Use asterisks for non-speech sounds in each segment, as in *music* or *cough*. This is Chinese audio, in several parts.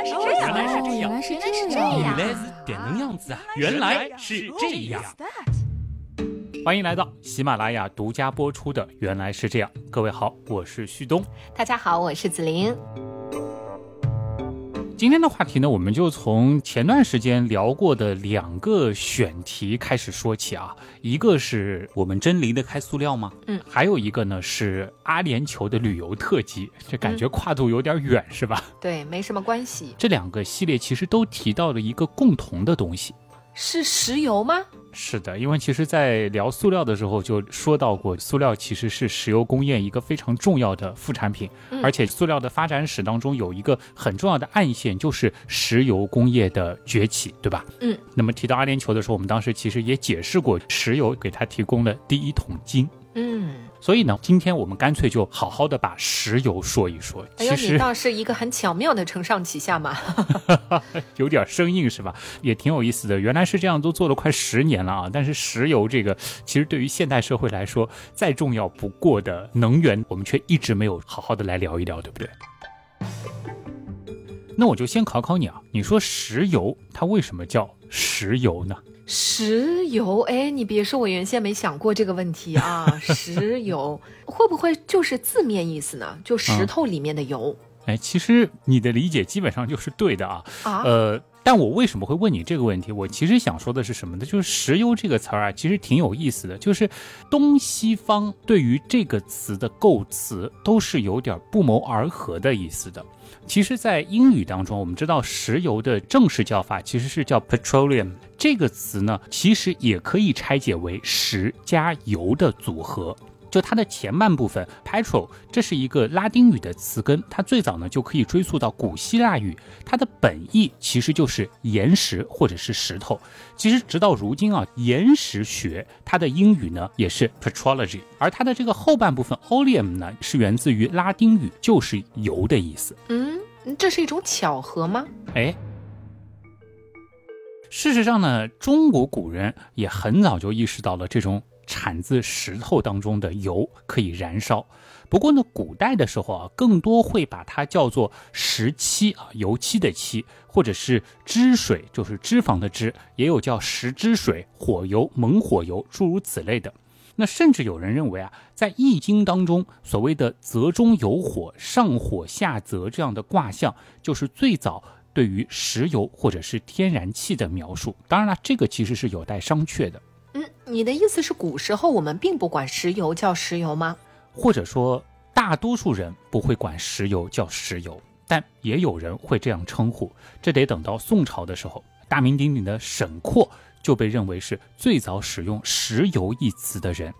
来是这样，原来是这样原来是这这样。原来是这样子啊！原来是这样。欢迎来到喜马拉雅独家播出的《原来是这样》。各位好，我是旭东。大家好，我是子琳。今天的话题呢，我们就从前段时间聊过的两个选题开始说起啊。一个是我们真离得开塑料吗？嗯，还有一个呢是阿联酋的旅游特辑，这感觉跨度有点远，是吧？对，没什么关系。这两个系列其实都提到了一个共同的东西。是石油吗？是的，因为其实，在聊塑料的时候就说到过，塑料其实是石油工业一个非常重要的副产品，嗯而且塑料的发展史当中有一个很重要的暗线，就是石油工业的崛起，对吧？嗯。那么提到阿联酋的时候，我们当时其实也解释过，石油给它提供了第一桶金。嗯，所以呢，今天我们干脆就好好的把石油说一说。哎呦，你倒是一个很巧妙的承上启下嘛。*laughs* 有点生硬是吧？也挺有意思的。原来是这样，都做了快十年了啊！但是石油这个，其实对于现代社会来说，再重要不过的能源，我们却一直没有好好的来聊一聊，对不对？那我就先考考你啊，你说石油它为什么叫石油呢？石油，哎，你别说，我原先没想过这个问题啊。*laughs* 石油会不会就是字面意思呢？就石头里面的油、哎，其实你的理解基本上就是对的啊。啊？呃，但我为什么会问你这个问题？我其实想说的是什么呢？就是石油这个词儿啊，其实挺有意思的。就是东西方对于这个词的构词都是有点不谋而合的意思的。其实，在英语当中，我们知道石油的正式叫法其实是叫 petroleum。这个词呢，其实也可以拆解为石加油的组合。就它的前半部分 petrol，这是一个拉丁语的词根，它最早呢就可以追溯到古希腊语，它的本意其实就是岩石或者是石头。其实直到如今啊，岩石学它的英语呢也是 petrology，而它的这个后半部分 oleum 呢是源自于拉丁语，就是油的意思。嗯，这是一种巧合吗？哎，事实上呢，中国古人也很早就意识到了这种产自石头当中的油可以燃烧。不过呢，古代的时候啊，更多会把它叫做石漆啊，油漆的漆，或者是脂水，就是脂肪的脂，也有叫石脂水、火油、猛火油，诸如此类的。那甚至有人认为啊，在《易经》当中，所谓的“泽中有火，上火下泽”这样的卦象，就是最早对于石油或者是天然气的描述。当然了，这个其实是有待商榷的，你的意思是古时候我们并不管石油叫石油吗？或者说大多数人不会管石油叫石油，但也有人会这样称呼。这得等到宋朝的时候，大名鼎鼎的沈括就被认为是最早使用“石油”一词的人。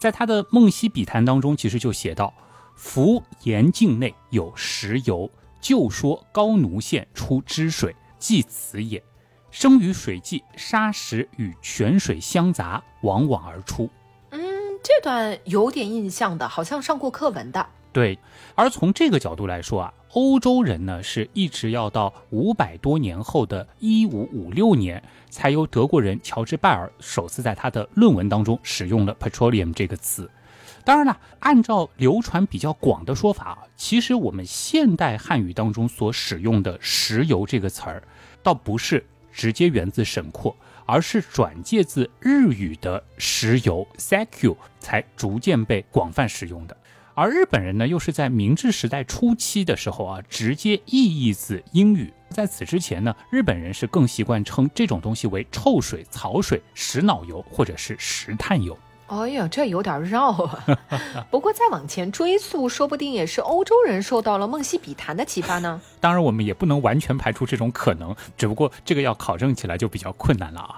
在他的《梦溪笔谈》当中，其实就写道：“夫岩境内有石油，就说高奴县出汁水，即此也。生于水际，沙石与泉水相杂，往往而出。”嗯，这段有点印象的，好像上过课文的。对，而从这个角度来说啊，欧洲人呢是一直要到五百多年后的一五五六年，才由德国人乔治拜尔首次在他的论文当中使用了 petroleum 这个词。当然了，按照流传比较广的说法啊，其实我们现代汉语当中所使用的“石油”这个词儿，倒不是直接源自沈括，而是转借自日语的“石油 ”（sakyu） 才逐渐被广泛使用的。而日本人呢，又是在明治时代初期的时候啊，直接意译自英语。在此之前呢，日本人是更习惯称这种东西为臭水、草水、石脑油或者是石炭油。哎呀，这有点绕啊。*laughs* 不过再往前追溯，说不定也是欧洲人受到了《梦溪笔谈》的启发呢。*laughs* 当然，我们也不能完全排除这种可能，只不过这个要考证起来就比较困难了啊。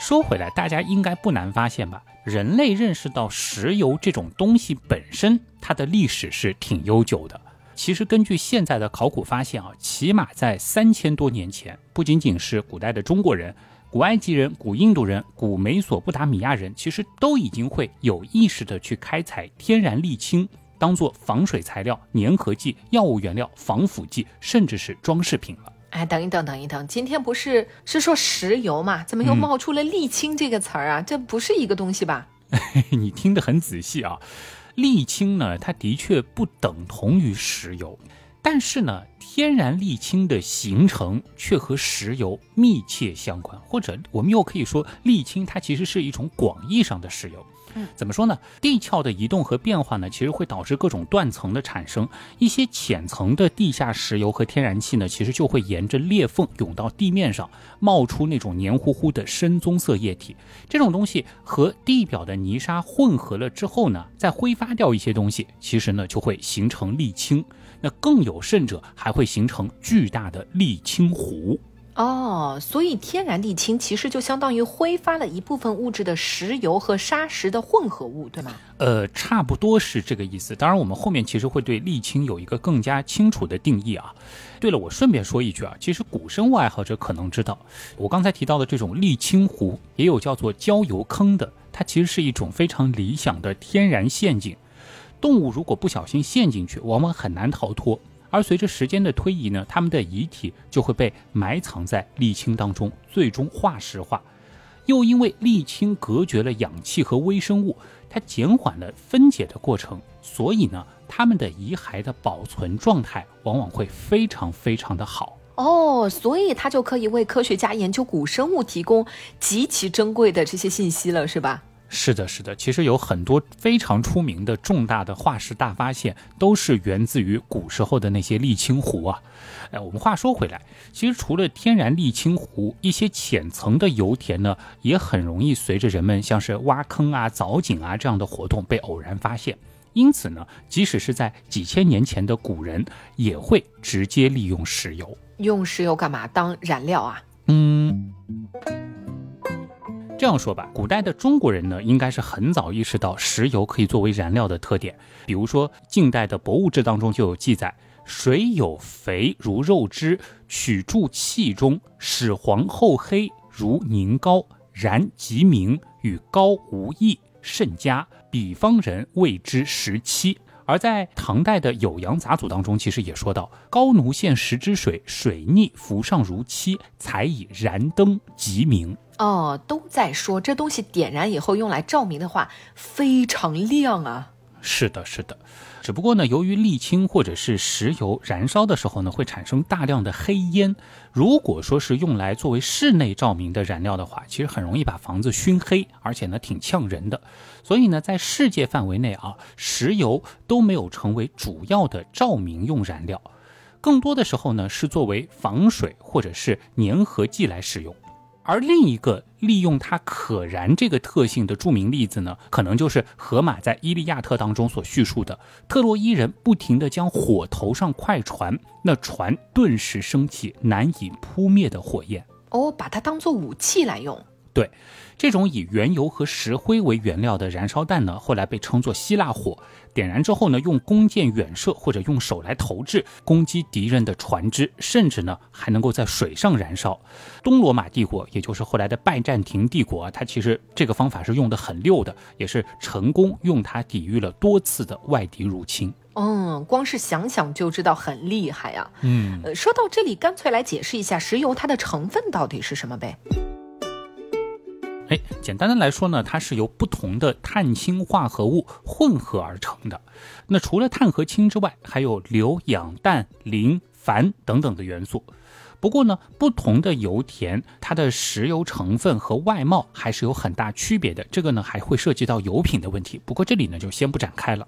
说回来，大家应该不难发现吧？人类认识到石油这种东西本身，它的历史是挺悠久的。其实根据现在的考古发现啊，起码在三千多年前，不仅仅是古代的中国人，古埃及人、古印度人、古美索不达米亚人，其实都已经会有意识的去开采天然沥青，当做防水材料、粘合剂、药物原料、防腐剂，甚至是装饰品了。哎，等一等，等一等，今天不是是说石油嘛？怎么又嗯冒出了沥青这个词儿啊？这不是一个东西吧？*laughs* 你听得很仔细啊。沥青呢，它的确不等同于石油，但是呢，天然沥青的形成却和石油密切相关，或者我们又可以说，沥青它其实是一种广义上的石油。嗯怎么说呢？地壳的移动和变化呢，其实会导致各种断层的产生。一些浅层的地下石油和天然气呢，其实就会沿着裂缝涌到地面上，冒出那种黏糊糊的深棕色液体。这种东西和地表的泥沙混合了之后呢，再挥发掉一些东西，其实呢就会形成沥青。那更有甚者，还会形成巨大的沥青湖。哦，所以天然沥青其实就相当于挥发了一部分物质的石油和砂石的混合物，对吗？呃，差不多是这个意思。当然，我们后面其实会对沥青有一个更加清楚的定义啊。对了，我顺便说一句啊，其实古生物爱好者可能知道，我刚才提到的这种沥青湖，也有叫做焦油坑的，它其实是一种非常理想的天然陷阱。动物如果不小心陷进去，往往很难逃脱。而随着时间的推移呢，它们的遗体就会被埋藏在沥青当中，最终化石化。又因为沥青隔绝了氧气和微生物，它减缓了分解的过程，所以呢，它们的遗骸的保存状态往往会非常非常的好。哦，所以它就可以为科学家研究古生物提供极其珍贵的这些信息了，是吧？是的，是的，其实有很多非常出名的重大的化石大发现，都是源自于古时候的那些沥青湖啊。哎，我们话说回来，其实除了天然沥青湖，一些浅层的油田呢，也很容易随着人们像是挖坑啊、凿井啊这样的活动被偶然发现。因此呢，即使是在几千年前的古人，也会直接利用石油。用石油干嘛？当燃料啊？嗯。这样说吧，古代的中国人呢，应该是很早意识到石油可以作为燃料的特点。比如说，晋代的《博物志》当中就有记载：“水有肥如肉汁，取注器中，始黄后黑，如凝膏，然即明，与膏无异，甚佳。比方人谓之石漆。”而在唐代的《酉阳杂俎》当中，其实也说到：“高奴献石之水，水腻浮上如漆，才以燃灯，即明。”哦，都在说这东西点燃以后用来照明的话非常亮啊。是的，是的。只不过呢，由于沥青或者是石油燃烧的时候呢，会产生大量的黑烟。如果说是用来作为室内照明的燃料的话，其实很容易把房子熏黑，而且呢挺呛人的。所以呢，在世界范围内啊，石油都没有成为主要的照明用燃料，更多的时候呢是作为防水或者是粘合剂来使用。而另一个利用它可燃这个特性的著名例子呢，可能就是荷马在《伊利亚特》当中所叙述的特洛伊人不停地将火投上快船，那船顿时升起难以扑灭的火焰。哦，把它当做武器来用。对，这种以原油和石灰为原料的燃烧弹呢，后来被称作希腊火。点燃之后呢，用弓箭远射或者用手来投掷，攻击敌人的船只，甚至呢还能够在水上燃烧。东罗马帝国，也就是后来的拜占庭帝国，它其实这个方法是用的很溜的，也是成功用它抵御了多次的外敌入侵。嗯，光是想想就知道很厉害呀。嗯，呃，说到这里，干脆来解释一下石油它的成分到底是什么呗。哎，简单的来说呢，它是由不同的碳氢化合物混合而成的。那除了碳和氢之外，还有硫、氧、氮、磷、钒等等的元素。不过呢，不同的油田，它的石油成分和外貌还是有很大区别的。这个呢，还会涉及到油品的问题。不过这里呢，就先不展开了。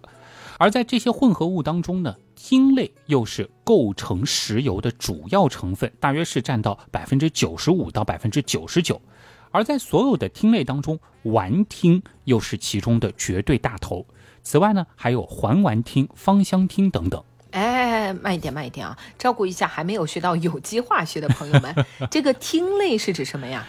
而在这些混合物当中呢，烃类又是构成石油的主要成分，大约是占到百分之九十五到百分之九十九。而在所有的烃类当中，烷烃又是其中的绝对大头。此外呢，还有环烷烃、芳香烃等等。哎，慢一点，慢一点啊！照顾一下还没有学到有机化学的朋友们。*laughs* 这个烃类是指什么呀？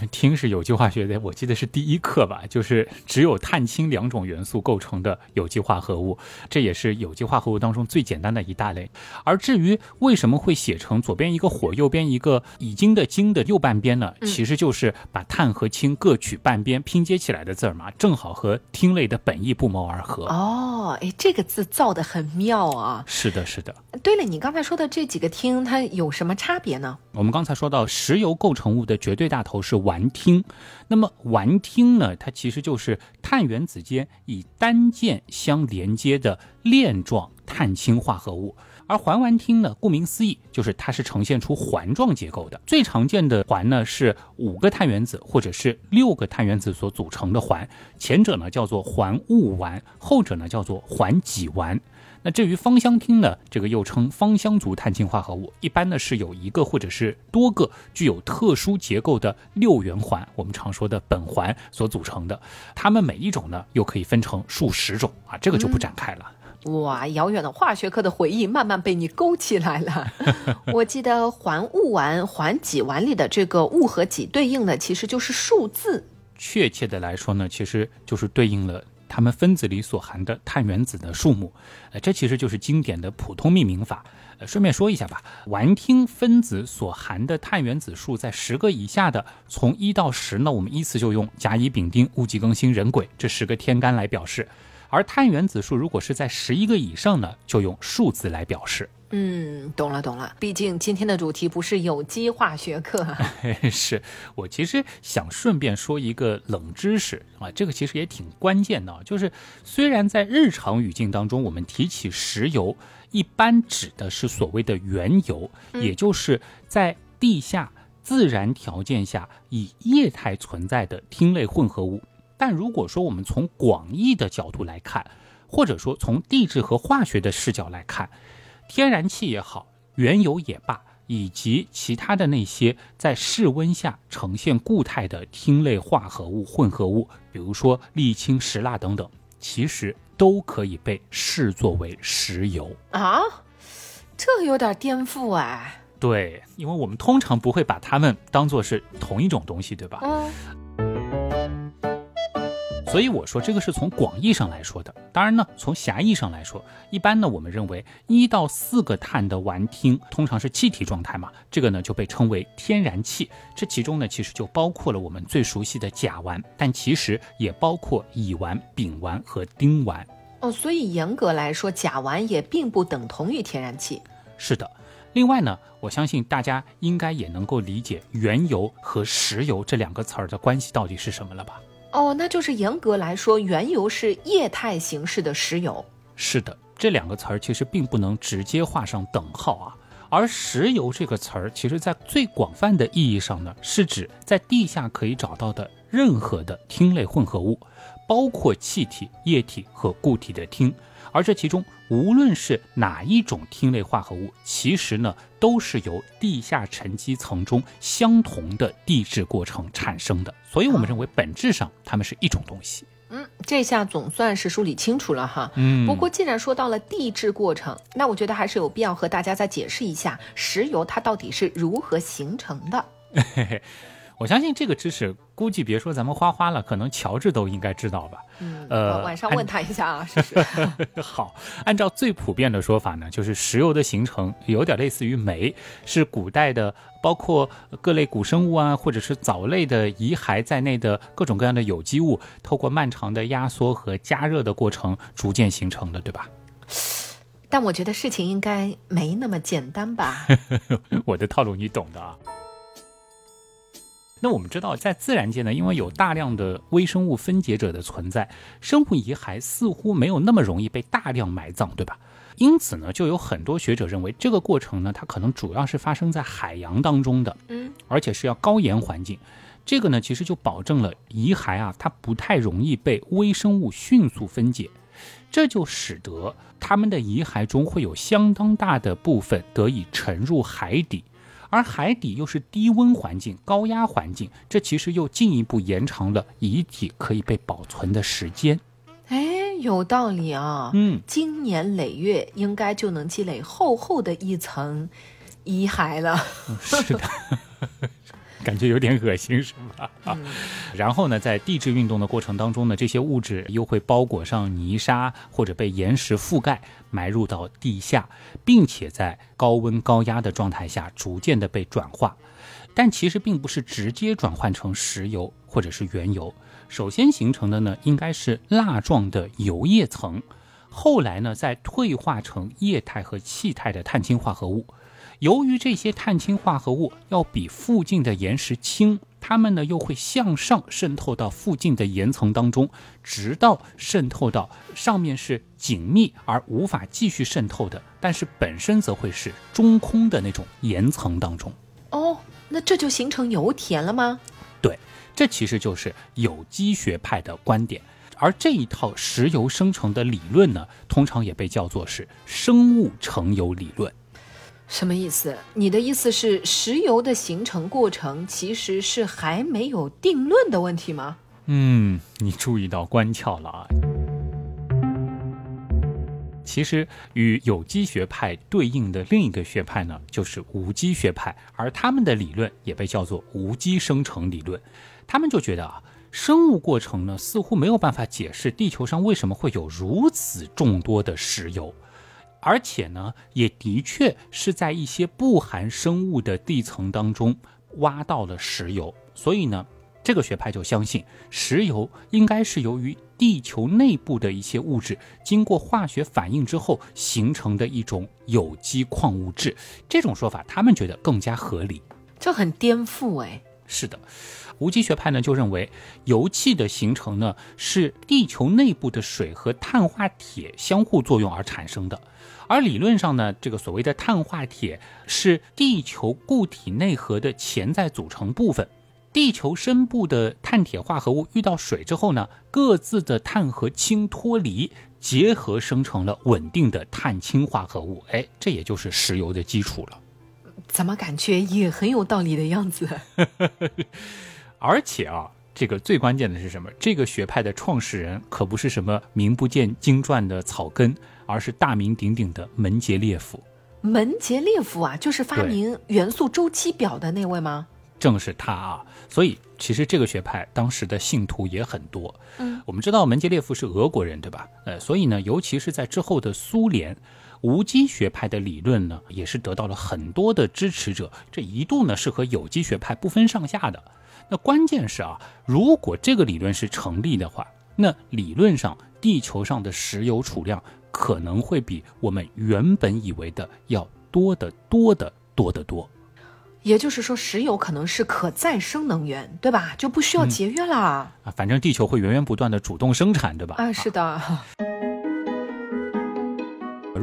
*laughs* 烃是有机化学的，我记得是第一课吧，就是只有碳氢两种元素构成的有机化合物，这也是有机化合物当中最简单的一大类。而至于为什么会写成左边一个火，右边一个已经的经的右半边呢？其实就是把碳和氢各取半边拼接起来的字儿嘛，正好和烃类的本意不谋而合。哦，哎，这个字造的很妙啊！是的，是的。对了，你刚才说的这几个烃，它有什么差别呢？我们刚才说到石油构成物的绝对大头是烷烃，那么烷烃呢，它其实就是碳原子间以单键相连接的链状碳氢化合物。而环烷烃呢，顾名思义，就是它是呈现出环状结构的。最常见的环呢是五个碳原子或者是六个碳原子所组成的环，前者呢叫做环戊烷，后者呢叫做环己烷。那至于芳香烃呢，这个又称芳香族碳氢化合物，一般呢是有一个或者是多个具有特殊结构的六元环，我们常说的苯环所组成的。它们每一种呢又可以分成数十种啊，这个就不展开了。哇，遥远的化学课的回忆慢慢被你勾起来了。*laughs* 我记得环戊烷、环己烷里的这个戊和己对应的其实就是数字。确切的来说呢，其实就是对应了。它们分子里所含的碳原子的数目，呃，这其实就是经典的普通命名法。呃，顺便说一下吧，烷烃分子所含的碳原子数在十个以下的，从一到十呢，我们依次就用甲乙丙丁戊己庚辛壬癸这十个天干来表示；而碳原子数如果是在十一个以上呢，就用数字来表示。嗯，懂了懂了。毕竟今天的主题不是有机化学课。*laughs* 是我其实想顺便说一个冷知识啊，这个其实也挺关键的。就是虽然在日常语境当中，我们提起石油，一般指的是所谓的原油，也就是在地下自然条件下以液态存在的烃类混合物。但如果说我们从广义的角度来看，或者说从地质和化学的视角来看，天然气也好，原油也罢，以及其他的那些在室温下呈现固态的烃类化合物混合物，比如说沥青、石蜡等等，其实都可以被视作为石油啊。这有点颠覆啊。对，因为我们通常不会把它们当做是同一种东西，对吧？嗯。所以我说这个是从广义上来说的，当然呢，从狭义上来说，一般呢，我们认为一到四个碳的烷烃通常是气体状态嘛，这个呢就被称为天然气。这其中呢，其实就包括了我们最熟悉的甲烷，但其实也包括乙烷、丙烷和丁烷。哦，所以严格来说，甲烷也并不等同于天然气。是的。另外呢，我相信大家应该也能够理解原油和石油这两个词儿的关系到底是什么了吧？哦，那就是严格来说，原油是液态形式的石油。是的，这两个词儿其实并不能直接画上等号啊。而石油这个词儿，其实在最广泛的意义上呢，是指在地下可以找到的任何的烃类混合物，包括气体、液体和固体的烃。而这其中，无论是哪一种烃类化合物，其实呢，都是由地下沉积层中相同的地质过程产生的。所以，我们认为本质上它们是一种东西。嗯，这下总算是梳理清楚了哈。嗯，不过既然说到了地质过程，那我觉得还是有必要和大家再解释一下石油它到底是如何形成的。*laughs* 我相信这个知识，估计别说咱们花花了，可能乔治都应该知道吧。嗯，呃，晚上问他一下啊，试试。*laughs* 好，按照最普遍的说法呢，就是石油的形成有点类似于煤，是古代的包括各类古生物啊，或者是藻类的遗骸在内的各种各样的有机物，透过漫长的压缩和加热的过程逐渐形成的，对吧？但我觉得事情应该没那么简单吧。*laughs* 我的套路你懂的啊。那我们知道，在自然界呢，因为有大量的微生物分解者的存在，生物遗骸似乎没有那么容易被大量埋葬，对吧？因此呢，就有很多学者认为，这个过程呢，它可能主要是发生在海洋当中的，嗯，而且是要高盐环境。这个呢，其实就保证了遗骸啊，它不太容易被微生物迅速分解，这就使得它们的遗骸中会有相当大的部分得以沉入海底。而海底又是低温环境、高压环境，这其实又进一步延长了遗体可以被保存的时间。哎，有道理啊！嗯，经年累月，应该就能积累厚厚的一层遗骸了。是的。*laughs* 感觉有点恶心，是吧？啊，然后呢，在地质运动的过程当中呢，这些物质又会包裹上泥沙或者被岩石覆盖，埋入到地下，并且在高温高压的状态下逐渐的被转化。但其实并不是直接转换成石油或者是原油，首先形成的呢，应该是蜡状的油液层，后来呢，再退化成液态和气态的碳氢化合物。由于这些碳氢化合物要比附近的岩石轻，它们呢又会向上渗透到附近的岩层当中，直到渗透到上面是紧密而无法继续渗透的，但是本身则会是中空的那种岩层当中。哦，那这就形成油田了吗？对，这其实就是有机学派的观点。而这一套石油生成的理论呢，通常也被叫做是生物成油理论。什么意思？你的意思是石油的形成过程其实是还没有定论的问题吗？嗯，你注意到关窍了啊。其实与有机学派对应的另一个学派呢，就是无机学派，而他们的理论也被叫做无机生成理论。他们就觉得啊，生物过程呢似乎没有办法解释地球上为什么会有如此众多的石油。而且呢，也的确是在一些不含生物的地层当中挖到了石油，所以呢，这个学派就相信石油应该是由于地球内部的一些物质经过化学反应之后形成的一种有机矿物质。这种说法他们觉得更加合理，这很颠覆哎。是的，无机学派呢就认为油气的形成呢是地球内部的水和碳化铁相互作用而产生的。而理论上呢，这个所谓的碳化铁是地球固体内核的潜在组成部分。地球深部的碳铁化合物遇到水之后呢，各自的碳和氢脱离，结合生成了稳定的碳氢化合物。哎，这也就是石油的基础了。怎么感觉也很有道理的样子？*laughs* 而且啊，这个最关键的是什么？这个学派的创始人可不是什么名不见经传的草根。而是大名鼎鼎的门捷列夫，门捷列夫啊，就是发明元素周期表的那位吗？正是他啊！所以其实这个学派当时的信徒也很多。嗯，我们知道门捷列夫是俄国人，对吧？呃，所以呢，尤其是在之后的苏联，无机学派的理论呢，也是得到了很多的支持者。这一度呢，是和有机学派不分上下的。那关键是啊，如果这个理论是成立的话，那理论上地球上的石油储量。可能会比我们原本以为的要多得多得多得多，也就是说，石油可能是可再生能源，对吧？就不需要节约了啊。反正地球会源源不断的主动生产，对吧？啊，是的。如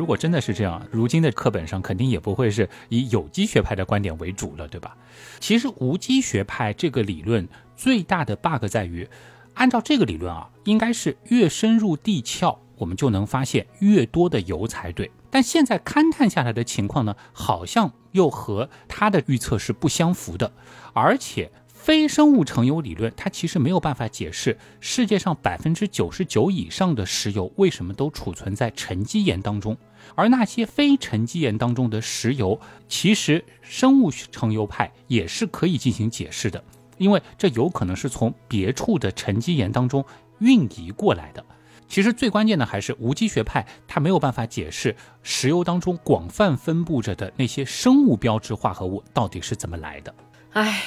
如果真的是这样，如今的课本上肯定也不会是以有机学派的观点为主了，对吧？其实无机学派这个理论最大的 bug 在于，按照这个理论啊，应该是越深入地壳。我们就能发现越多的油才对，但现在勘探下来的情况呢，好像又和他的预测是不相符的。而且非生物成油理论，它其实没有办法解释世界上百分之九十九以上的石油为什么都储存在沉积岩当中，而那些非沉积岩当中的石油，其实生物成油派也是可以进行解释的，因为这有可能是从别处的沉积岩当中运移过来的。其实最关键的还是无机学派，它没有办法解释石油当中广泛分布着的那些生物标志化合物到底是怎么来的。唉。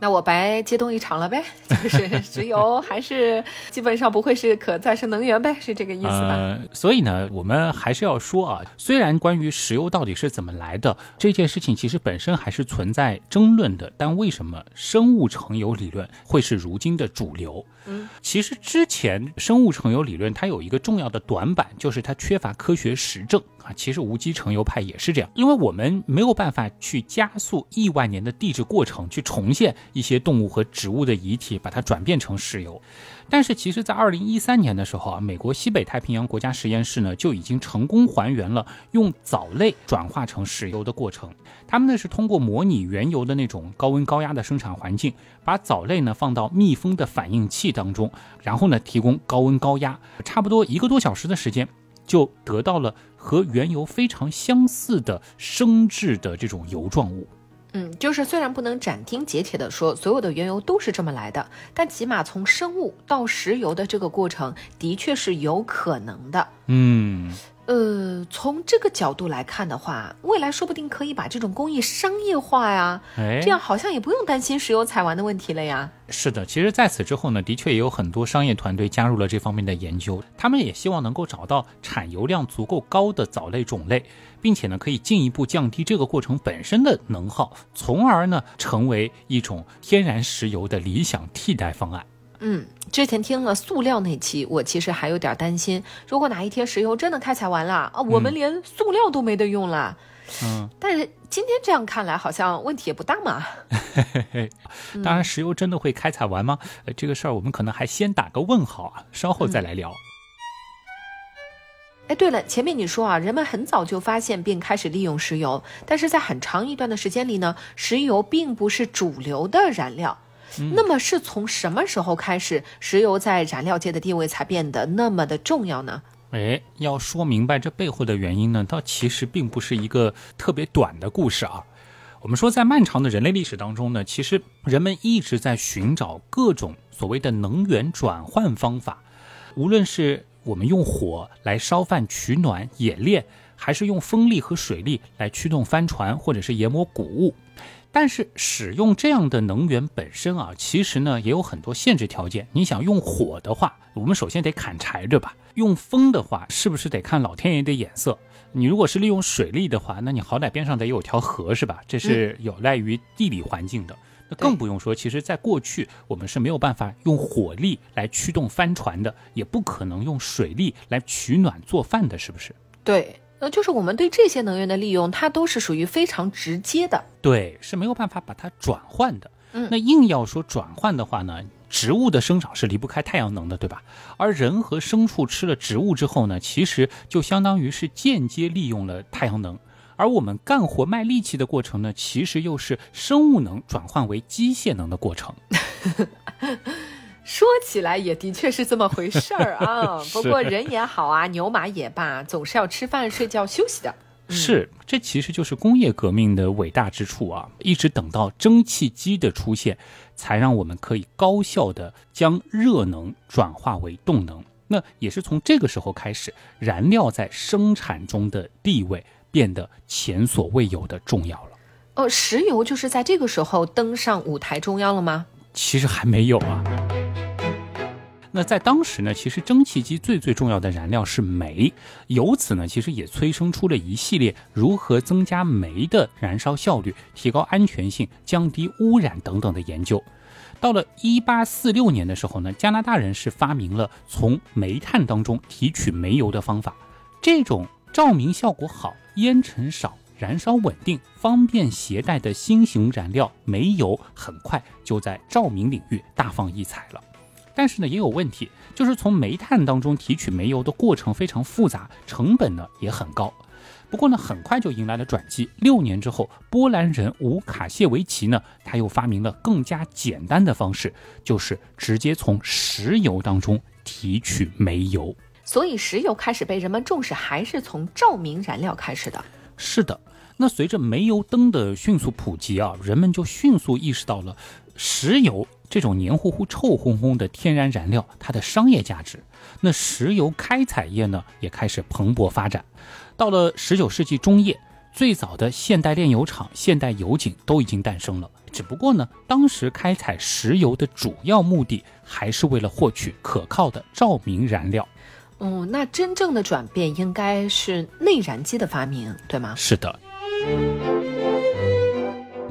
那我白接动一场了呗，就是 *laughs* 石油还是基本上不会是可再生能源呗，是这个意思吧？呃，所以呢，我们还是要说啊，虽然关于石油到底是怎么来的这件事情，其实本身还是存在争论的，但为什么生物成油理论会是如今的主流？嗯，其实之前生物成油理论它有一个重要的短板，就是它缺乏科学实证。啊，其实无机成油派也是这样，因为我们没有办法去加速亿万年的地质过程，去重现一些动物和植物的遗体，把它转变成石油。但是，其实，在二零一三年的时候啊，美国西北太平洋国家实验室呢就已经成功还原了用藻类转化成石油的过程。他们呢是通过模拟原油的那种高温高压的生产环境，把藻类呢放到密封的反应器当中，然后呢提供高温高压，差不多一个多小时的时间。就得到了和原油非常相似的生质的这种油状物。嗯，就是虽然不能斩钉截铁的说所有的原油都是这么来的，但起码从生物到石油的这个过程的确是有可能的。嗯，呃，从这个角度来看的话，未来说不定可以把这种工艺商业化呀，这样好像也不用担心石油采完的问题了呀。是的，其实在此之后呢，的确也有很多商业团队加入了这方面的研究，他们也希望能够找到产油量足够高的藻类种类，并且呢，可以进一步降低这个过程本身的能耗，从而呢，成为一种天然石油的理想替代方案。嗯，之前听了塑料那期，我其实还有点担心，如果哪一天石油真的开采完了啊，我们连塑料都没得用了。嗯，但是今天这样看来，好像问题也不大嘛。*laughs* 当然，石油真的会开采完吗？呃，这个事儿我们可能还先打个问号啊，稍后再来聊。哎，对了，前面你说啊，人们很早就发现并开始利用石油，但是在很长一段的时间里呢，石油并不是主流的燃料。那么是从什么时候开始，石油在燃料界的地位才变得那么的重要呢？哎，要说明白这背后的原因呢，倒其实并不是一个特别短的故事啊。我们说，在漫长的人类历史当中呢，其实人们一直在寻找各种所谓的能源转换方法，无论是我们用火来烧饭取暖冶炼，还是用风力和水力来驱动帆船或者是研磨谷物。但是使用这样的能源本身啊，其实呢也有很多限制条件。你想用火的话，我们首先得砍柴，对吧？用风的话，是不是得看老天爷的眼色？你如果是利用水力的话，那你好歹边上得有条河，是吧？这是有赖于地理环境的。那更不用说，其实在过去我们是没有办法用火力来驱动帆船的，也不可能用水力来取暖做饭的，是不是？对。呃，就是我们对这些能源的利用，它都是属于非常直接的，对，是没有办法把它转换的。嗯，那硬要说转换的话呢，植物的生长是离不开太阳能的，对吧？而人和牲畜吃了植物之后呢，其实就相当于是间接利用了太阳能，而我们干活卖力气的过程呢，其实又是生物能转换为机械能的过程。*laughs* 说起来也的确是这么回事儿啊，*laughs* 不过人也好啊，牛马也罢，总是要吃饭、睡觉、休息的。是，这其实就是工业革命的伟大之处啊！一直等到蒸汽机的出现，才让我们可以高效的将热能转化为动能。那也是从这个时候开始，燃料在生产中的地位变得前所未有的重要了。哦，石油就是在这个时候登上舞台中央了吗？其实还没有啊。那在当时呢，其实蒸汽机最最重要的燃料是煤，由此呢，其实也催生出了一系列如何增加煤的燃烧效率、提高安全性、降低污染等等的研究。到了一八四六年的时候呢，加拿大人是发明了从煤炭当中提取煤油的方法，这种照明效果好、烟尘少、燃烧稳定、方便携带的新型燃料煤油，很快就在照明领域大放异彩了。但是呢，也有问题，就是从煤炭当中提取煤油的过程非常复杂，成本呢也很高。不过呢，很快就迎来了转机。六年之后，波兰人吴卡谢维奇呢，他又发明了更加简单的方式，就是直接从石油当中提取煤油。所以，石油开始被人们重视，还是从照明燃料开始的。是的，那随着煤油灯的迅速普及啊，人们就迅速意识到了石油。这种黏糊糊、臭烘烘的天然燃料，它的商业价值，那石油开采业呢也开始蓬勃发展。到了十九世纪中叶，最早的现代炼油厂、现代油井都已经诞生了。只不过呢，当时开采石油的主要目的还是为了获取可靠的照明燃料。哦，那真正的转变应该是内燃机的发明，对吗？是的。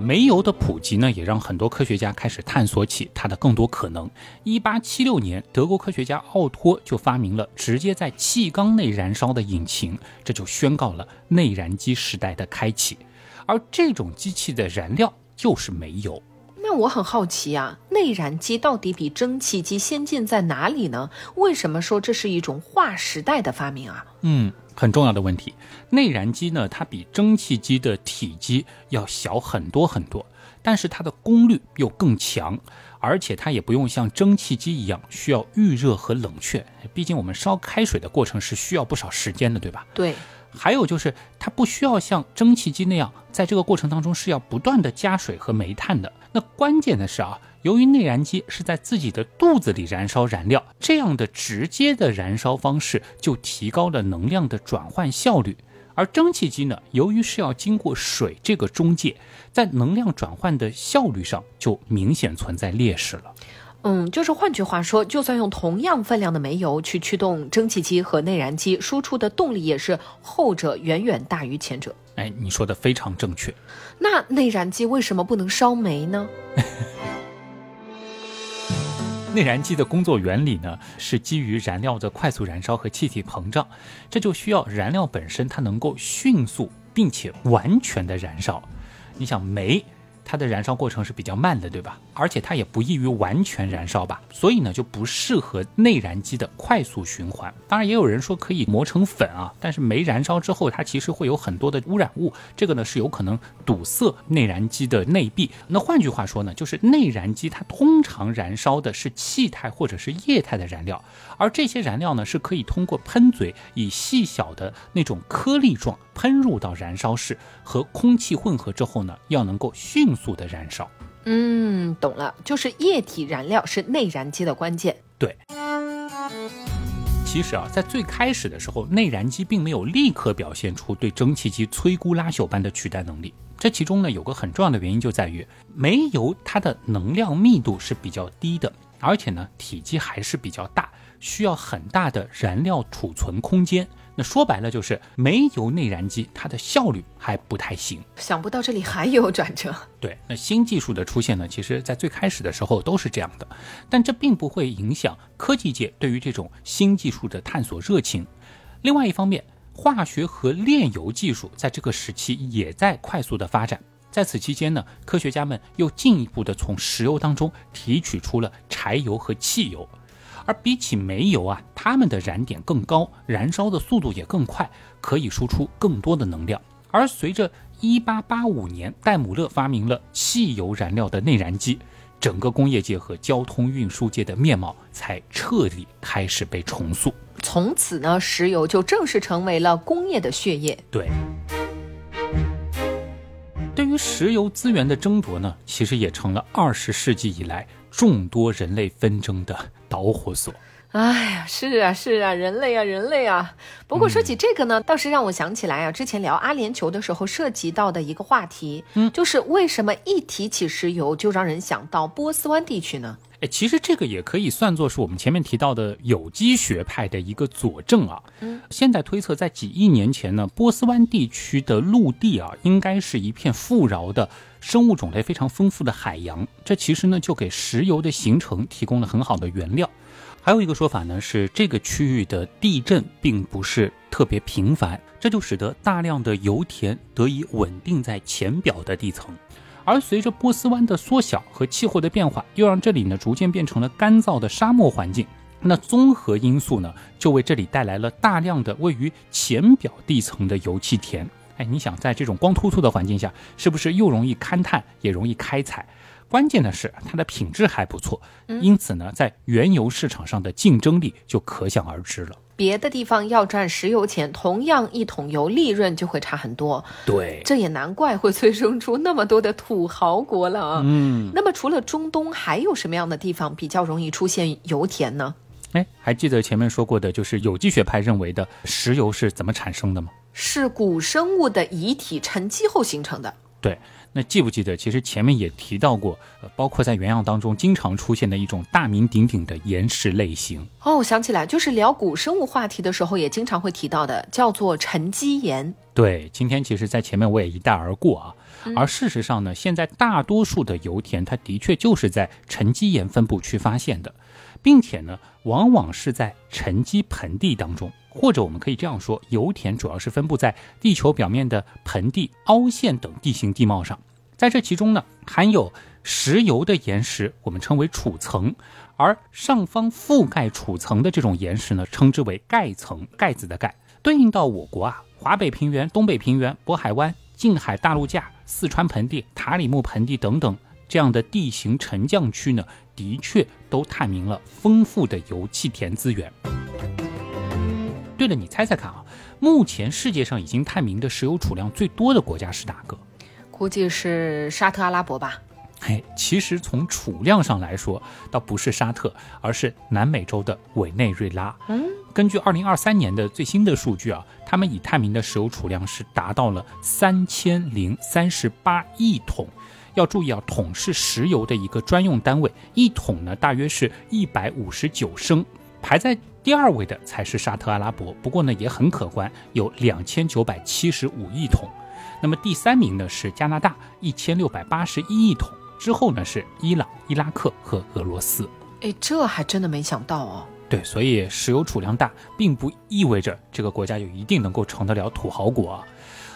煤油的普及呢，也让很多科学家开始探索起它的更多可能。一八七六年，德国科学家奥托就发明了直接在气缸内燃烧的引擎，这就宣告了内燃机时代的开启。而这种机器的燃料就是煤油。那我很好奇啊，内燃机到底比蒸汽机先进在哪里呢？为什么说这是一种划时代的发明啊？嗯。很重要的问题，内燃机呢，它比蒸汽机的体积要小很多很多，但是它的功率又更强，而且它也不用像蒸汽机一样需要预热和冷却，毕竟我们烧开水的过程是需要不少时间的，对吧？对。还有就是它不需要像蒸汽机那样，在这个过程当中是要不断的加水和煤炭的。那关键的是啊，由于内燃机是在自己的肚子里燃烧燃料，这样的直接的燃烧方式就提高了能量的转换效率。而蒸汽机呢，由于是要经过水这个中介，在能量转换的效率上就明显存在劣势了。嗯，就是换句话说，就算用同样分量的煤油去驱动蒸汽机和内燃机，输出的动力也是后者远远大于前者。哎，你说的非常正确。那内燃机为什么不能烧煤呢？*laughs* 内燃机的工作原理呢，是基于燃料的快速燃烧和气体膨胀，这就需要燃料本身它能够迅速并且完全的燃烧。你想煤。它的燃烧过程是比较慢的，对吧？而且它也不易于完全燃烧吧，所以呢就不适合内燃机的快速循环。当然，也有人说可以磨成粉啊，但是煤燃烧之后，它其实会有很多的污染物，这个呢是有可能堵塞内燃机的内壁。那换句话说呢，就是内燃机它通常燃烧的是气态或者是液态的燃料，而这些燃料呢是可以通过喷嘴以细小的那种颗粒状喷入到燃烧室，和空气混合之后呢，要能够迅速的燃烧，嗯，懂了，就是液体燃料是内燃机的关键。对，其实啊，在最开始的时候，内燃机并没有立刻表现出对蒸汽机摧枯拉朽般的取代能力。这其中呢，有个很重要的原因就在于煤油它的能量密度是比较低的，而且呢，体积还是比较大，需要很大的燃料储存空间。那说白了就是煤油内燃机，它的效率还不太行。想不到这里还有转折。对，那新技术的出现呢，其实在最开始的时候都是这样的，但这并不会影响科技界对于这种新技术的探索热情。另外一方面，化学和炼油技术在这个时期也在快速的发展。在此期间呢，科学家们又进一步的从石油当中提取出了柴油和汽油。而比起煤油啊，它们的燃点更高，燃烧的速度也更快，可以输出更多的能量。而随着1885年戴姆勒发明了汽油燃料的内燃机，整个工业界和交通运输界的面貌才彻底开始被重塑。从此呢，石油就正式成为了工业的血液。对，对于石油资源的争夺呢，其实也成了二十世纪以来众多人类纷争的。导火索，哎呀，是啊，是啊，人类啊，人类啊。不过说起这个呢，倒是让我想起来啊，之前聊阿联酋的时候涉及到的一个话题，嗯，就是为什么一提起石油就让人想到波斯湾地区呢？哎，其实这个也可以算作是我们前面提到的有机学派的一个佐证啊。嗯，现在推测，在几亿年前呢，波斯湾地区的陆地啊，应该是一片富饶的。生物种类非常丰富的海洋，这其实呢就给石油的形成提供了很好的原料。还有一个说法呢是，这个区域的地震并不是特别频繁，这就使得大量的油田得以稳定在浅表的地层。而随着波斯湾的缩小和气候的变化，又让这里呢逐渐变成了干燥的沙漠环境。那综合因素呢，就为这里带来了大量的位于浅表地层的油气田。哎，你想在这种光秃秃的环境下，是不是又容易勘探，也容易开采？关键的是它的品质还不错，因此呢，在原油市场上的竞争力就可想而知了。别的地方要赚石油钱，同样一桶油利润就会差很多。对，这也难怪会催生出那么多的土豪国了啊。嗯，那么除了中东，还有什么样的地方比较容易出现油田呢？哎，还记得前面说过的，就是有机学派认为的石油是怎么产生的吗？是古生物的遗体沉积后形成的。对，那记不记得？其实前面也提到过，呃，包括在原样当中经常出现的一种大名鼎鼎的岩石类型。哦，我想起来，就是聊古生物话题的时候，也经常会提到的，叫做沉积岩。对，今天其实在前面我也一带而过啊。而事实上呢，现在大多数的油田，它的确就是在沉积岩分布区发现的，并且呢，往往是在沉积盆地当中。或者我们可以这样说，油田主要是分布在地球表面的盆地、凹陷等地形地貌上，在这其中呢，含有石油的岩石我们称为储层，而上方覆盖储层的这种岩石呢，称之为盖层，盖子的盖。对应到我国啊，华北平原、东北平原、渤海湾、近海大陆架、四川盆地、塔里木盆地等等这样的地形沉降区呢，的确都探明了丰富的油气田资源。对了，你猜猜看啊，目前世界上已经探明的石油储量最多的国家是哪个？估计是沙特阿拉伯吧？嘿，其实从储量上来说，倒不是沙特，而是南美洲的委内瑞拉。嗯，根据二零二三年的最新的数据啊，他们已探明的石油储量是达到了三千零三十八亿桶。要注意啊，桶是石油的一个专用单位，一桶呢大约是一百五十九升。排在第二位的才是沙特阿拉伯，不过呢也很可观，有两千九百七十五亿桶。那么第三名呢是加拿大，一千六百八十一亿桶。之后呢是伊朗、伊拉克和俄罗斯。哎，这还真的没想到哦。对，所以石油储量大，并不意味着这个国家就一定能够成得了土豪国啊。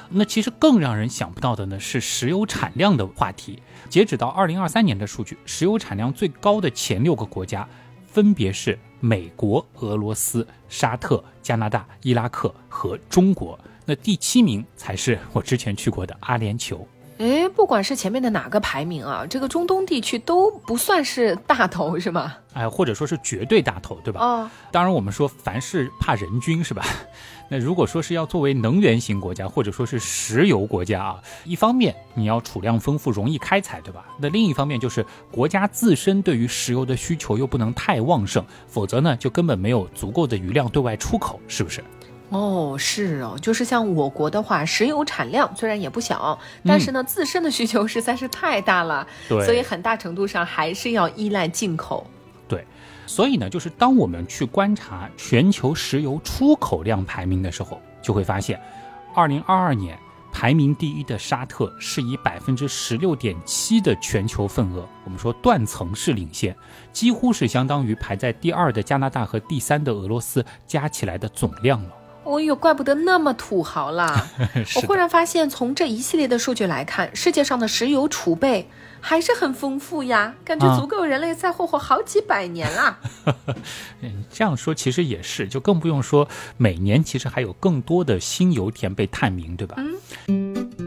那其实更让人想不到的呢是石油产量的话题。截止到二零二三年的数据，石油产量最高的前六个国家，分别是美国、俄罗斯、沙特、加拿大、伊拉克和中国。那第七名才是我之前去过的阿联酋。哎，不管是前面的哪个排名啊，这个中东地区都不算是大头，是吗？哎，或者说是绝对大头，对吧？哦，当然，我们说凡事怕人均，是吧？那如果说是要作为能源型国家，或者说是石油国家啊，一方面你要储量丰富，容易开采，对吧？那另一方面就是国家自身对于石油的需求又不能太旺盛，否则呢，就根本没有足够的余量对外出口，是不是？哦，是哦，就是像我国的话，石油产量虽然也不小，但是呢，自身的需求实在是太大了，对，所以很大程度上还是要依赖进口。所以呢，就是当我们去观察全球石油出口量排名的时候，就会发现，二零二二年排名第一的沙特是以百分之十六点七的全球份额，我们说断层式领先，几乎是相当于排在第二的加拿大和第三的俄罗斯加起来的总量了。哦呦，怪不得那么土豪啦！*laughs* 我忽然发现，从这一系列的数据来看，世界上的石油储备还是很丰富呀，感觉足够人类再霍霍好几百年啦。嗯，*laughs* 这样说其实也是，就更不用说每年其实还有更多的新油田被探明，对吧？嗯。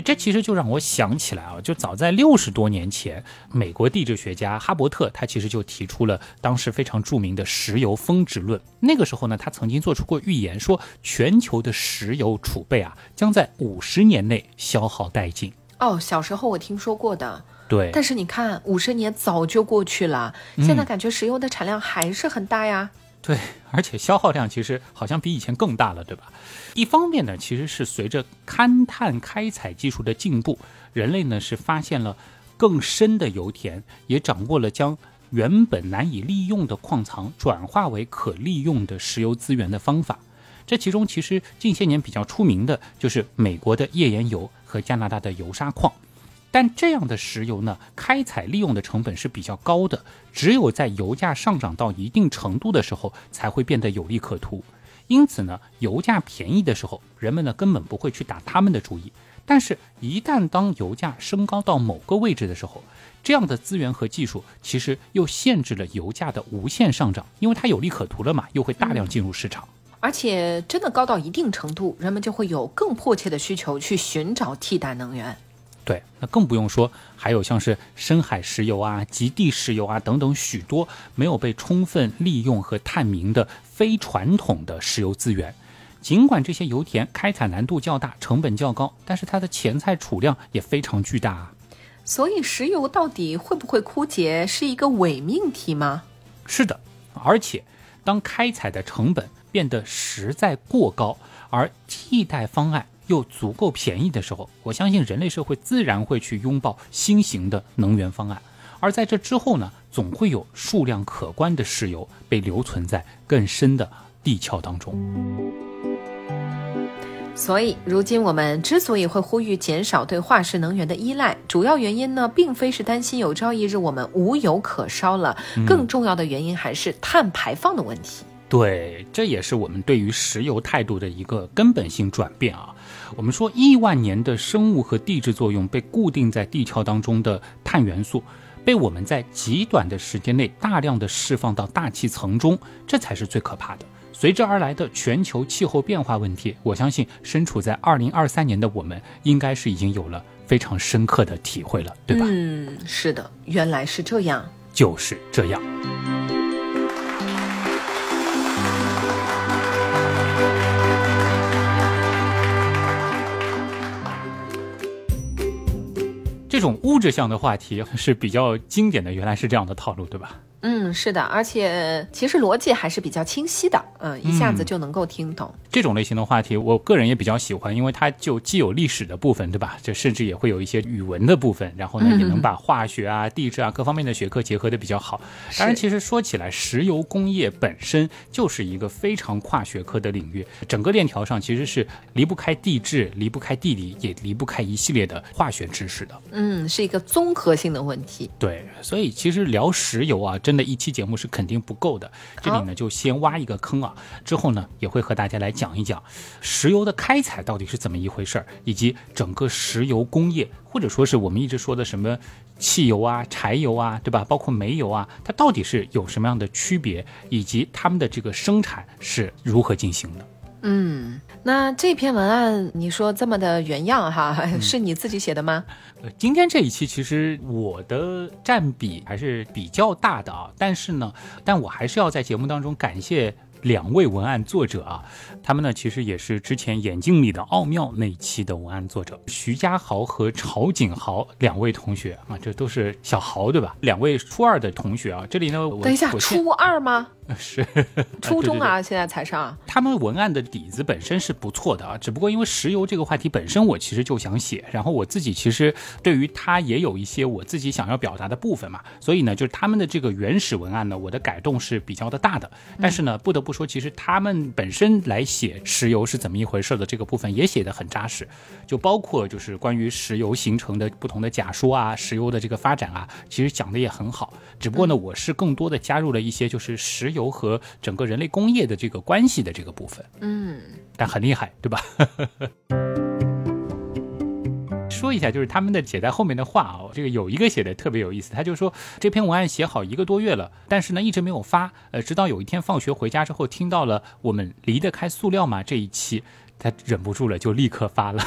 这其实就让我想起来啊，就早在六十多年前，美国地质学家哈伯特他其实就提出了当时非常著名的石油峰值论。那个时候呢，他曾经做出过预言，说全球的石油储备啊将在五十年内消耗殆尽。哦，小时候我听说过的。对。但是你看，五十年早就过去了，现在感觉石油的产量还是很大呀。对，而且消耗量其实好像比以前更大了，对吧？一方面呢，其实是随着勘探开采技术的进步，人类呢是发现了更深的油田，也掌握了将原本难以利用的矿藏转化为可利用的石油资源的方法。这其中其实近些年比较出名的就是美国的页岩油和加拿大的油砂矿。但这样的石油呢，开采利用的成本是比较高的，只有在油价上涨到一定程度的时候，才会变得有利可图。因此呢，油价便宜的时候，人们呢根本不会去打他们的主意。但是，一旦当油价升高到某个位置的时候，这样的资源和技术其实又限制了油价的无限上涨，因为它有利可图了嘛，又会大量进入市场。而且，真的高到一定程度，人们就会有更迫切的需求去寻找替代能源。对，那更不用说，还有像是深海石油啊、极地石油啊等等许多没有被充分利用和探明的非传统的石油资源。尽管这些油田开采难度较大、成本较高，但是它的潜在储量也非常巨大啊。所以，石油到底会不会枯竭，是一个伪命题吗？是的，而且当开采的成本变得实在过高，而替代方案。又足够便宜的时候，我相信人类社会自然会去拥抱新型的能源方案。而在这之后呢，总会有数量可观的石油被留存在更深的地壳当中。所以，如今我们之所以会呼吁减少对化石能源的依赖，主要原因呢，并非是担心有朝一日我们无油可烧了，更重要的原因还是碳排放的问题。对，这也是我们对于石油态度的一个根本性转变啊。我们说，亿万年的生物和地质作用被固定在地壳当中的碳元素，被我们在极短的时间内大量的释放到大气层中，这才是最可怕的。随之而来的全球气候变化问题，我相信身处在二零二三年的我们，应该是已经有了非常深刻的体会了，对吧？嗯，是的，原来是这样，就是这样。这种物质向的话题是比较经典的，原来是这样的套路，对吧？嗯，是的，而且其实逻辑还是比较清晰的，嗯，一下子就能够听懂。这种类型的话题，我个人也比较喜欢，因为它就既有历史的部分，对吧？这甚至也会有一些语文的部分，然后呢，也能把化学啊、地质啊各方面的学科结合的比较好。当然，其实说起来，石油工业本身就是一个非常跨学科的领域，整个链条上其实是离不开地质、离不开地理，也离不开一系列的化学知识的。嗯，是一个综合性的问题。对，所以其实聊石油啊。真的一期节目是肯定不够的，这里呢就先挖一个坑啊，之后呢也会和大家来讲一讲石油的开采到底是怎么一回事儿，以及整个石油工业，或者说是我们一直说的什么汽油啊、柴油啊，对吧？包括煤油啊，它到底是有什么样的区别，以及他们的这个生产是如何进行的？嗯，那这篇文案你说这么的原样哈，*laughs* 是你自己写的吗？呃，今天这一期其实我的占比还是比较大的啊，但是呢，但我还是要在节目当中感谢。两位文案作者啊，他们呢其实也是之前《眼镜里的奥妙》那一期的文案作者，徐家豪和曹景豪两位同学啊，这都是小豪对吧？两位初二的同学啊，这里呢，等一下，初二吗？*laughs* 是 *laughs* 初中啊，现在才上。他们文案的底子本身是不错的啊，只不过因为石油这个话题本身，我其实就想写，然后我自己其实对于它也有一些我自己想要表达的部分嘛，所以呢，就是他们的这个原始文案呢，我的改动是比较的大的，但是呢，不得不。说，其实他们本身来写石油是怎么一回事的这个部分也写得很扎实，就包括就是关于石油形成的不同的假说啊，石油的这个发展啊，其实讲的也很好。只不过呢，我是更多的加入了一些就是石油和整个人类工业的这个关系的这个部分。嗯，但很厉害，对吧？*laughs* 说一下，就是他们的写在后面的话哦，这个有一个写的特别有意思，他就说这篇文案写好一个多月了，但是呢一直没有发，呃，直到有一天放学回家之后，听到了我们离得开塑料吗这一期，他忍不住了，就立刻发了。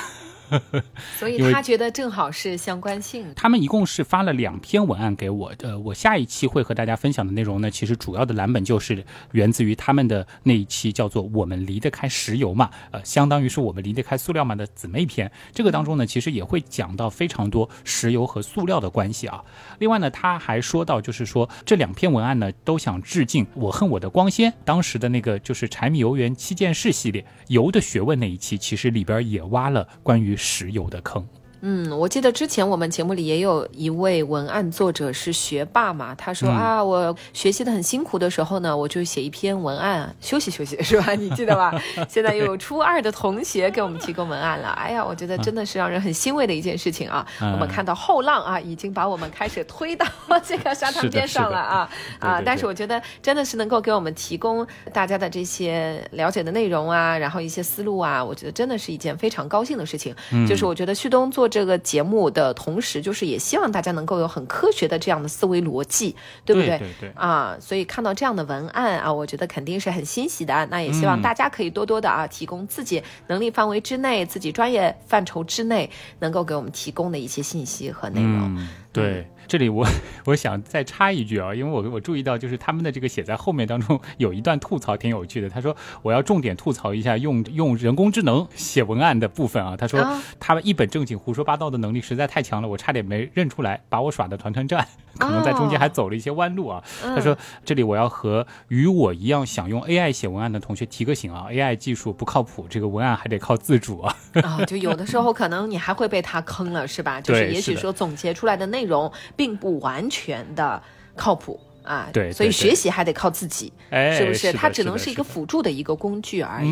*laughs* 所以他觉得正好是相关性。他们一共是发了两篇文案给我，呃，我下一期会和大家分享的内容呢，其实主要的蓝本就是源自于他们的那一期叫做《我们离得开石油嘛》，呃，相当于是我们离得开塑料嘛的姊妹篇。这个当中呢，其实也会讲到非常多石油和塑料的关系啊。另外呢，他还说到，就是说这两篇文案呢，都想致敬《我恨我的光鲜》当时的那个就是柴米油盐七件事系列油的学问那一期，其实里边也挖了关于。石油的坑。嗯，我记得之前我们节目里也有一位文案作者是学霸嘛，他说啊，我学习的很辛苦的时候呢，我就写一篇文案休息休息，*laughs* 是吧？你记得吧？现在又有初二的同学给我们提供文案了，哎呀，我觉得真的是让人很欣慰的一件事情啊。我们看到后浪啊，已经把我们开始推到这个沙滩边上了啊啊！但是我觉得真的是能够给我们提供大家的这些了解的内容啊，然后一些思路啊，我觉得真的是一件非常高兴的事情。就是我觉得旭东做。这个节目的同时，就是也希望大家能够有很科学的这样的思维逻辑，对不对？对对啊，所以看到这样的文案啊，我觉得肯定是很欣喜的。那也希望大家可以多多的啊，提供自己能力范围之内、自己专业范畴之内能够给我们提供的一些信息和内容。对。这里我我想再插一句啊，因为我我注意到就是他们的这个写在后面当中有一段吐槽挺有趣的。他说我要重点吐槽一下用用人工智能写文案的部分啊。他说他们一本正经胡说八道的能力实在太强了，我差点没认出来，把我耍的团团转，可能在中间还走了一些弯路啊。他说这里我要和与我一样想用 AI 写文案的同学提个醒啊，AI 技术不靠谱，这个文案还得靠自主啊。啊，*laughs* 就有的时候可能你还会被他坑了，是吧？就是也许说总结出来的内容。并不完全的靠谱啊，对，所以学习还得靠自己，是不是？它只能是一个辅助的一个工具而已。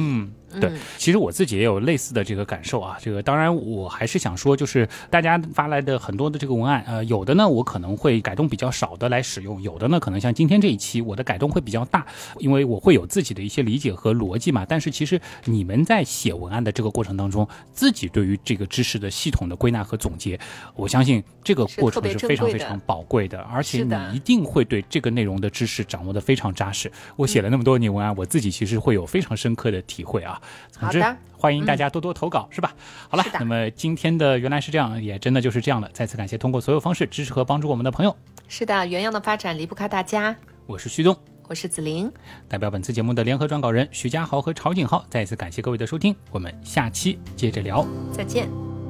对，其实我自己也有类似的这个感受啊。这个当然，我还是想说，就是大家发来的很多的这个文案，呃，有的呢我可能会改动比较少的来使用，有的呢可能像今天这一期，我的改动会比较大，因为我会有自己的一些理解和逻辑嘛。但是其实你们在写文案的这个过程当中，自己对于这个知识的系统的归纳和总结，我相信这个过程是非常非常宝贵的，而且你一定会对这个内容的知识掌握的非常扎实。我写了那么多年文案，我自己其实会有非常深刻的体会啊。总之，欢迎大家多多投稿，是吧？好了，那么今天的原来是这样，也真的就是这样了。再次感谢通过所有方式支持和帮助我们的朋友。是的，原样的发展离不开大家。我是旭东，我是子玲，代表本次节目的联合撰稿人徐家豪和曹景浩，再一次感谢各位的收听，我们下期接着聊，再见。